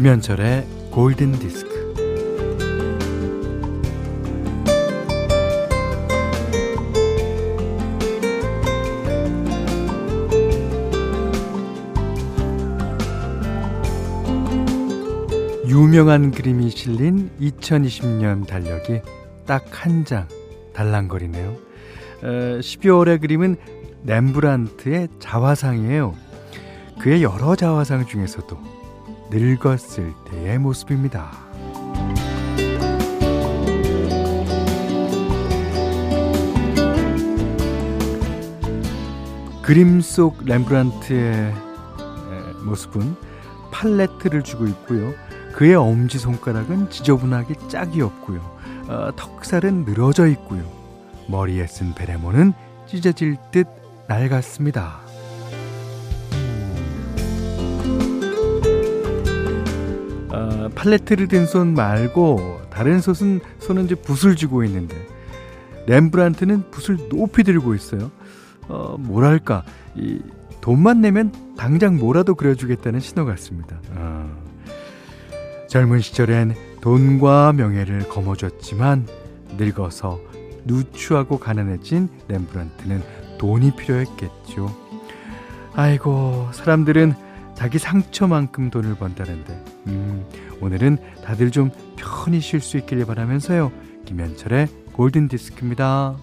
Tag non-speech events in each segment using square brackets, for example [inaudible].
김현철의 골든 디스크. 유명한 그림이 실린 2020년 달력이 딱 한 장 달랑거리네요. 어, 12월의 그림은 렘브란트의 자화상이에요. 그의 여러 자화상 중에서도 늙었을 때의 모습입니다. 그림 속 렘브란트의 모습은 팔레트를 쥐고 있고요. 그의 엄지손가락은 지저분하게 짝이 없고요. 어, 턱살은 늘어져 있고요. 머리에 쓴 베레모는 찢어질 듯 낡았습니다. 팔레트를 든 손 말고 다른 손은 손은 이제 붓을 쥐고 있는데 렘브란트는 붓을 높이 들고 있어요. 어, 뭐랄까 이 돈만 내면 당장 뭐라도 그려주겠다는 신호 같습니다. 어. 젊은 시절엔 돈과 명예를 거머쥐었지만 늙어서 누추하고 가난해진 렘브란트는 돈이 필요했겠죠. 아이고 사람들은 자기 상처만큼 돈을 번다는데 음, 오늘은 다들 좀 편히 쉴 수 있기를 바라면서요. 김현철의 골든 디스크입니다.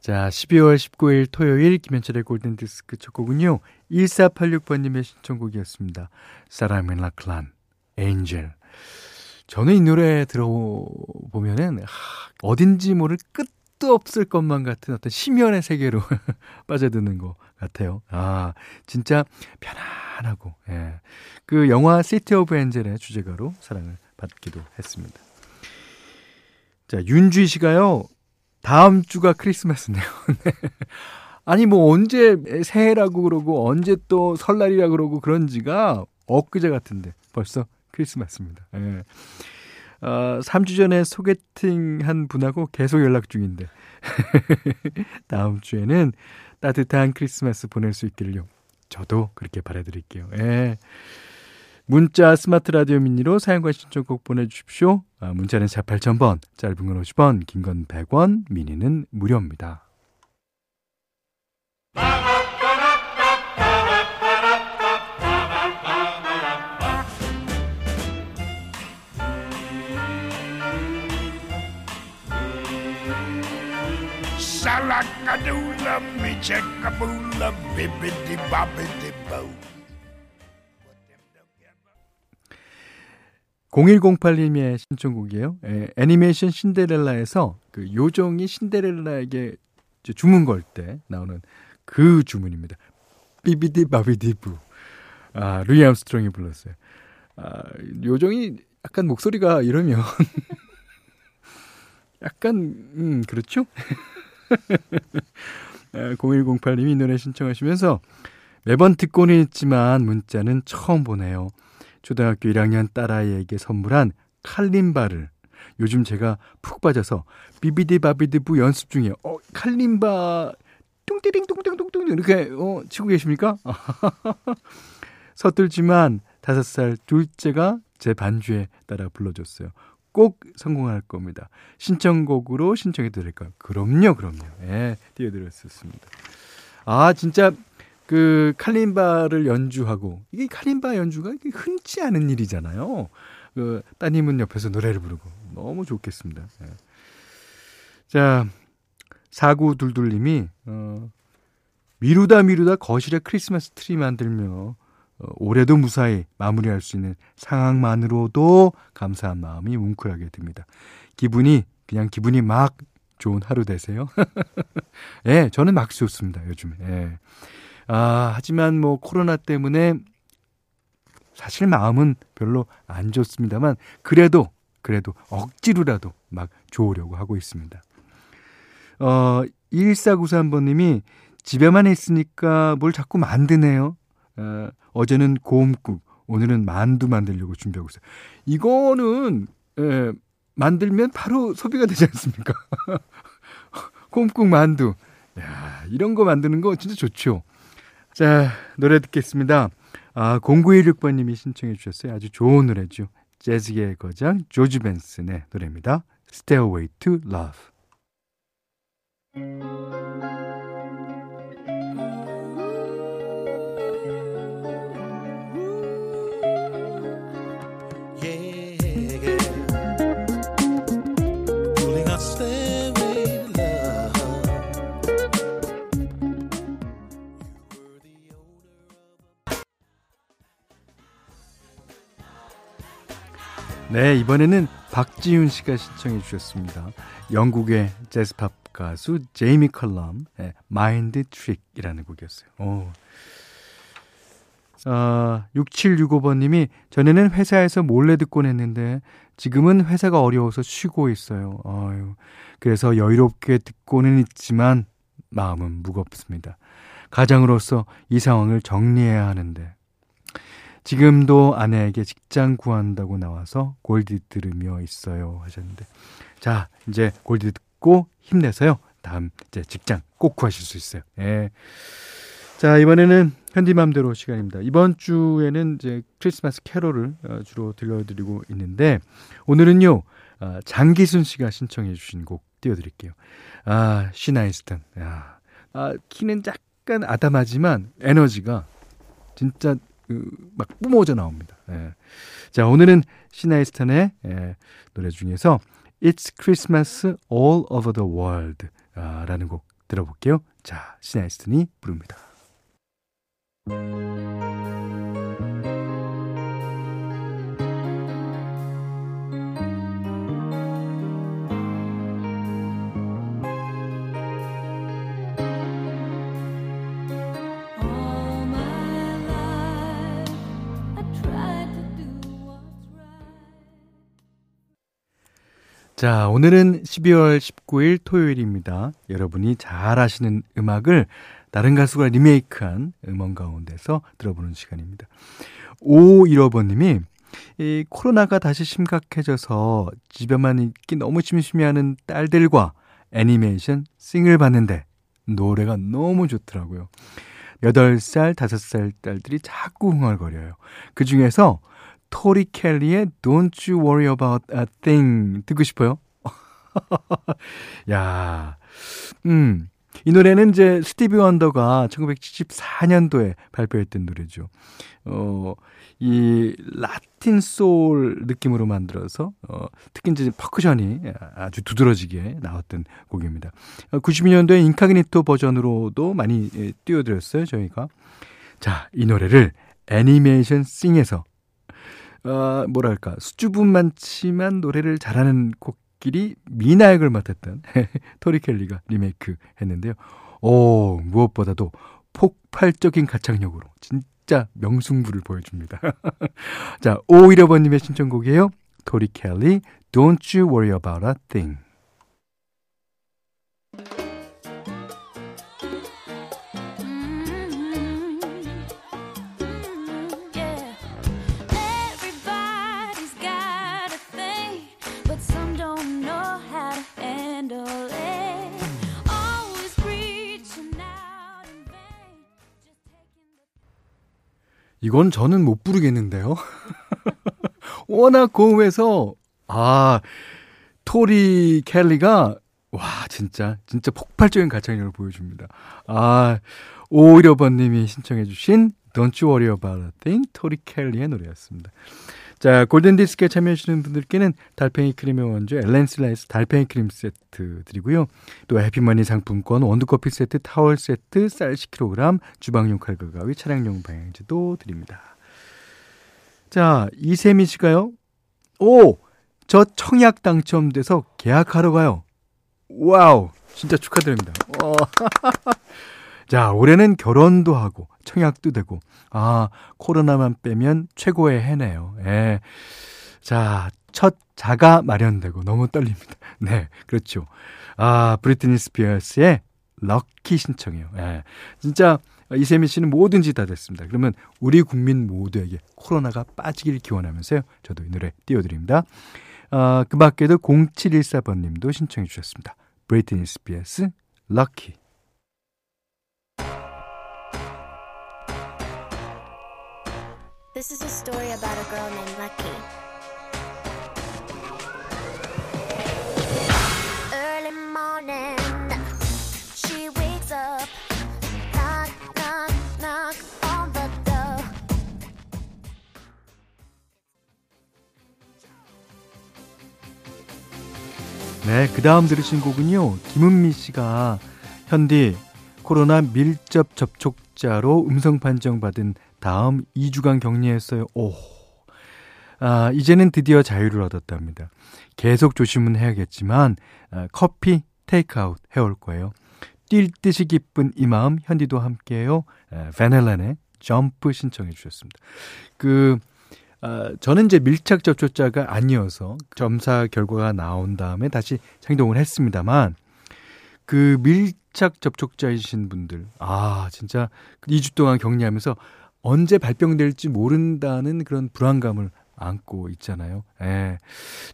자, 12월 19일 토요일 김현철의 골든디스크 첫 곡은요. 1486번님의 신청곡이었습니다. 사라 맥라클란, Angel. 저는 이 노래 들어보면은 하, 어딘지 모를 끝도 없을 것만 같은 어떤 심연의 세계로 [laughs] 빠져드는 것 같아요. 아, 진짜 편안하고, 예. 그 영화 City of Angel의 주제가로 사랑을 받기도 했습니다. 자, 윤주희 씨가요. 다음 주가 크리스마스네요. [laughs] 네. 아니 뭐 언제 새해라고 그러고 언제 또 설날이라 그러고 그런지가 엊그제 같은데 벌써 크리스마스입니다. 예. 어, 3주 전에 소개팅 한 분하고 계속 연락 중인데 [laughs] 다음 주에는 따뜻한 크리스마스 보낼 수 있기를요. 저도 그렇게 바라드릴게요. 예. 문자 스마트 라디오 미니로 사용과 신청곡 보내주십시오. 아, 문자는 4 8000번, 짧은 건 50원, 긴 건 100원, 미니는 무료입니다. 샤라카둘라 미 0108님의 신청곡이에요. 에, 애니메이션 신데렐라에서 그 요정이 신데렐라에게 주문 걸 때 나오는 그 주문입니다. 비비디 바비디부. 아, 루이 암스트롱이 불렀어요. 아, 요정이 약간 목소리가 이러면 [laughs] 약간 음, 그렇죠? [laughs] 0108님이 이 노래 신청하시면서 매번 듣고는 있지만 문자는 처음 보내요. 초등학교 1학년 딸아이에게 선물한 칼림바를 요즘 제가 푹 빠져서 비비디 바비디 부 연습 중이에요. 어, 칼림바 뚱띠링 뚱뚱뚱뚱 이렇게 어, 치고 계십니까? [laughs] 서툴지만 다섯 살 둘째가 제 반주에 따라 불러줬어요. 꼭 성공할 겁니다. 신청곡으로 신청해 드릴까요? 그럼요, 그럼요. 예, 띄워드렸었습니다. 아, 진짜 그 칼림바를 연주하고 이게 칼림바 연주가 흔치 않은 일이잖아요. 그 따님은 옆에서 노래를 부르고 너무 좋겠습니다. 네. 자, 사구둘둘님이 어, 미루다 미루다 거실에 크리스마스 트리 만들며 어, 올해도 무사히 마무리할 수 있는 상황만으로도 감사한 마음이 뭉클하게 듭니다. 기분이 그냥 기분이 막 좋은 하루 되세요. [laughs] 예, 네, 저는 막 좋습니다. 요즘에. 예. 아, 하지만 뭐 코로나 때문에 사실 마음은 별로 안 좋습니다만 그래도 그래도 억지로라도 막 좋으려고 하고 있습니다. 어, 1493번님이 집에만 있으니까 뭘 자꾸 만드네요. 어, 어제는 고음국, 오늘은 만두 만들려고 준비하고 있어요. 이거는, 예, 만들면 바로 소비가 되지 않습니까? [laughs] 고음국 만두. 야, 이런 거 만드는 거 진짜 좋죠. 자, 노래 듣겠습니다. 아, 0916번님이 신청해 주셨어요. 아주 좋은 노래죠. 재즈계의 거장 조지 벤슨의 노래입니다. Stairway to Love. 네, 이번에는 박지윤 씨가 신청해 주셨습니다. 영국의 재즈팝 가수 제이미 컬럼 의 Mind Trick이라는 곡이었어요. 오. 아, 6765번 님이 전에는 회사에서 몰래 듣곤 했는데 지금은 회사가 어려워서 쉬고 있어요. 아유, 그래서 여유롭게 듣고는 있지만 마음은 무겁습니다. 가장으로서 이 상황을 정리해야 하는데 지금도 아내에게 직장 구한다고 나와서 골디 들으며 있어요 하셨는데 자 이제 골디 듣고 힘내서요 다음 이제 직장 꼭 구하실 수 있어요. 예. 자 이번에는 현디맘대로 시간입니다. 이번 주에는 이제 크리스마스 캐롤을 어, 주로 들려드리고 있는데 오늘은요 어, 장기순 씨가 신청해 주신 곡 띄워드릴게요. 아 시나이스턴. 야, 아 키는 약간 아담하지만 에너지가 진짜 그 막 뿜어져 나옵니다. 예. 자, 오늘은 시나이스턴의 예, 노래 중에서 It's Christmas All Over the World 아, 라는 곡 들어볼게요. 자, 시나이스턴이 부릅니다. 자, 오늘은 12월 19일 토요일입니다. 여러분이 잘 아시는 음악을 다른 가수가 리메이크한 음원 가운데서 들어보는 시간입니다. 5515번님이 이 코로나가 다시 심각해져서 집에만 있기 너무 심심해하는 딸들과 애니메이션 싱을 봤는데 노래가 너무 좋더라고요. 8살, 5살 딸들이 자꾸 흥얼거려요. 그 중에서 토리 켈리의 Don't You Worry About a Thing 듣고 싶어요. [laughs] 야, 음, 이 노래는 이제 스티비 원더가 1974년도에 발표했던 노래죠. 어, 이 라틴 소울 느낌으로 만들어서 어, 특히 이제 퍼커션이 아주 두드러지게 나왔던 곡입니다. 92년도에 어, 인카그니토 버전으로도 많이 예, 띄워드렸어요, 저희가. 자, 이 노래를 애니메이션 싱에서 어, 뭐랄까 수줍음 많지만 노래를 잘하는 곡끼리 미나 역을 맡았던 [laughs] 토리 켈리가 리메이크 했는데요. 오 무엇보다도 폭발적인 가창력으로 진짜 명승부를 보여줍니다. [laughs] 자 오이러버님의 신청곡이에요. 토리 켈리 Don't You Worry About a Thing. 이건 저는 못 부르겠는데요. [laughs] 워낙 고음해서, 아, 토리 켈리가, 와, 진짜, 진짜 폭발적인 가창력을 보여줍니다. 아, 오히려번님이 신청해주신 Don't You Worry About a Thing, 토리 켈리의 노래였습니다. 자, 골든디스크에 참여하시는 분들께는 달팽이 크림의 원조 엘렌슬라이스 달팽이 크림 세트 드리고요. 또 해피머니 상품권, 원두커피 세트, 타월 세트, 쌀 10kg, 주방용 칼과 가위, 차량용 방향제도 드립니다. 자, 이세미 씨가요. 오! 저 청약 당첨돼서 계약하러 가요. 와우! 진짜 축하드립니다. [laughs] 자, 올해는 결혼도 하고 청약도 되고 아, 코로나만 빼면 최고의 해네요. 예. 자, 첫 자가 마련되고 너무 떨립니다. [laughs] 네, 그렇죠. 아, 브리트니 스피어스의 Lucky 신청해요. 예. 진짜 이세미 씨는 뭐든지 다 됐습니다. 그러면 우리 국민 모두에게 코로나가 빠지길 기원하면서요. 저도 이 노래 띄워드립니다. 아, 그 밖에도 0714번 님도 신청해 주셨습니다. 브리트니 스피어스 럭키. This is a story about a girl named Lucky. Early morning, she wakes up, knock, knock, knock on the door. 네, 그 다음 들으신 곡은요, 김은미 씨가 현디 코로나 밀접 접촉자로 음성 판정받은 다음 2주간 격리했어요. 오. 아, 이제는 드디어 자유를 얻었답니다. 계속 조심은 해야겠지만, 아, 커피 테이크아웃 해올 거예요. 뛸 듯이 기쁜 이 마음, 현디도 함께해요. 아, 베넬란의 점프 신청해 주셨습니다. 그, 아, 저는 이제 밀착 접촉자가 아니어서 점사 결과가 나온 다음에 다시 행동을 했습니다만, 그 밀착 접촉자이신 분들, 아, 진짜 2주 동안 격리하면서 언제 발병될지 모른다는 그런 불안감을 안고 있잖아요. 예.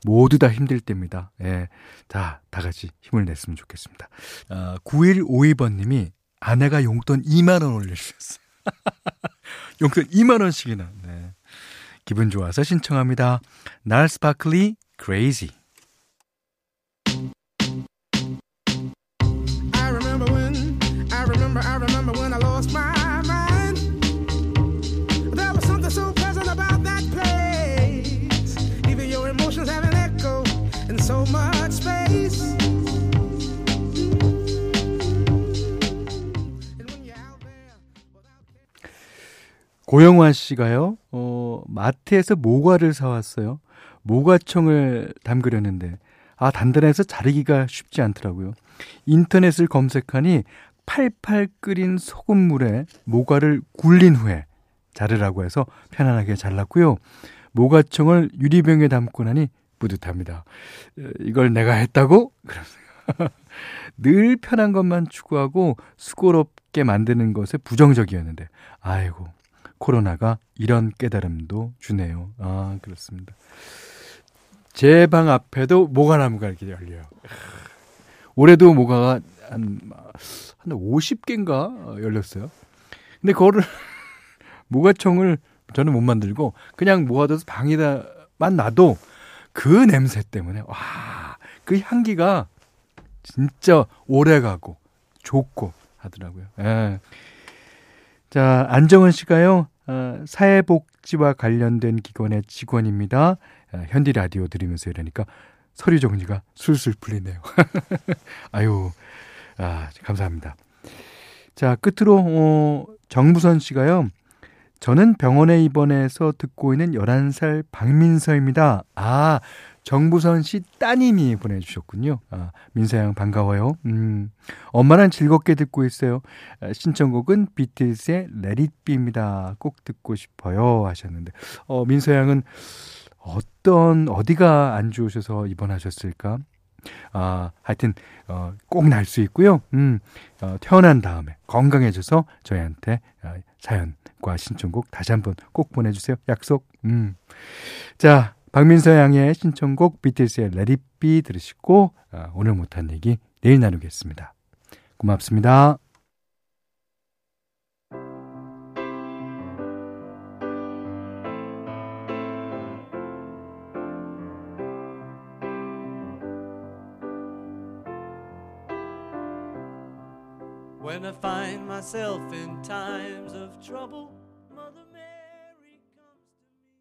모두 다 힘들 때입니다. 예. 다, 다 같이 힘을 냈으면 좋겠습니다. 아, 9152번님이 아내가 용돈 2만원 올려주셨어요. [laughs] 용돈 2만원씩이나. 네. 기분 좋아서 신청합니다. 날스 바클리, Crazy. 고영화 씨가요, 어, 마트에서 모과를 사왔어요. 모과청을 담그려는데, 아, 단단해서 자르기가 쉽지 않더라고요. 인터넷을 검색하니 팔팔 끓인 소금물에 모과를 굴린 후에 자르라고 해서 편안하게 잘랐고요. 모과청을 유리병에 담고 나니 뿌듯합니다. 이걸 내가 했다고? [laughs] 늘 편한 것만 추구하고 수고롭게 만드는 것에 부정적이었는데, 아이고, 코로나가 이런 깨달음도 주네요. 아, 그렇습니다. 제 방 앞에도 모가나무가 이렇게 열려요. 올해도 모가가 한, 한 50개인가 열렸어요. 근데 그거를, [laughs] 모가청을 저는 못 만들고, 그냥 모아둬서 방에다만 놔도 그 냄새 때문에, 와, 그 향기가 진짜 오래 가고, 좋고 하더라고요. 예. 자, 안정은 씨가요, 어, 사회복지와 관련된 기관의 직원입니다. 어, 현디 라디오 들으면서 이러니까 서류 정리가 술술 풀리네요. [laughs] 아유, 아, 감사합니다. 자, 끝으로, 어, 정부선 씨가요. 저는 병원에 입원해서 듣고 있는 11살 박민서입니다. 아, 정부선 씨 따님이 보내주셨군요. 아, 민서 양 반가워요. 음, 엄마랑 즐겁게 듣고 있어요. 아, 신청곡은 비틀스의 Be입니다. 꼭 듣고 싶어요. 하셨는데, 어, 민서 양은 어떤, 어디가 안 좋으셔서 입원하셨을까? 아, 하여튼, 어, 꼭 날 수 있고요. 음, 어, 태어난 다음에 건강해져서 저희한테 어, 사연 과 신청곡 다시 한번 꼭 보내주세요. 약속. 음. 자, 박민서 양의 신청곡 It Be 들으시고 어, 오늘 못한 얘기 내일 나누겠습니다. 고맙습니다. Myself in times of trouble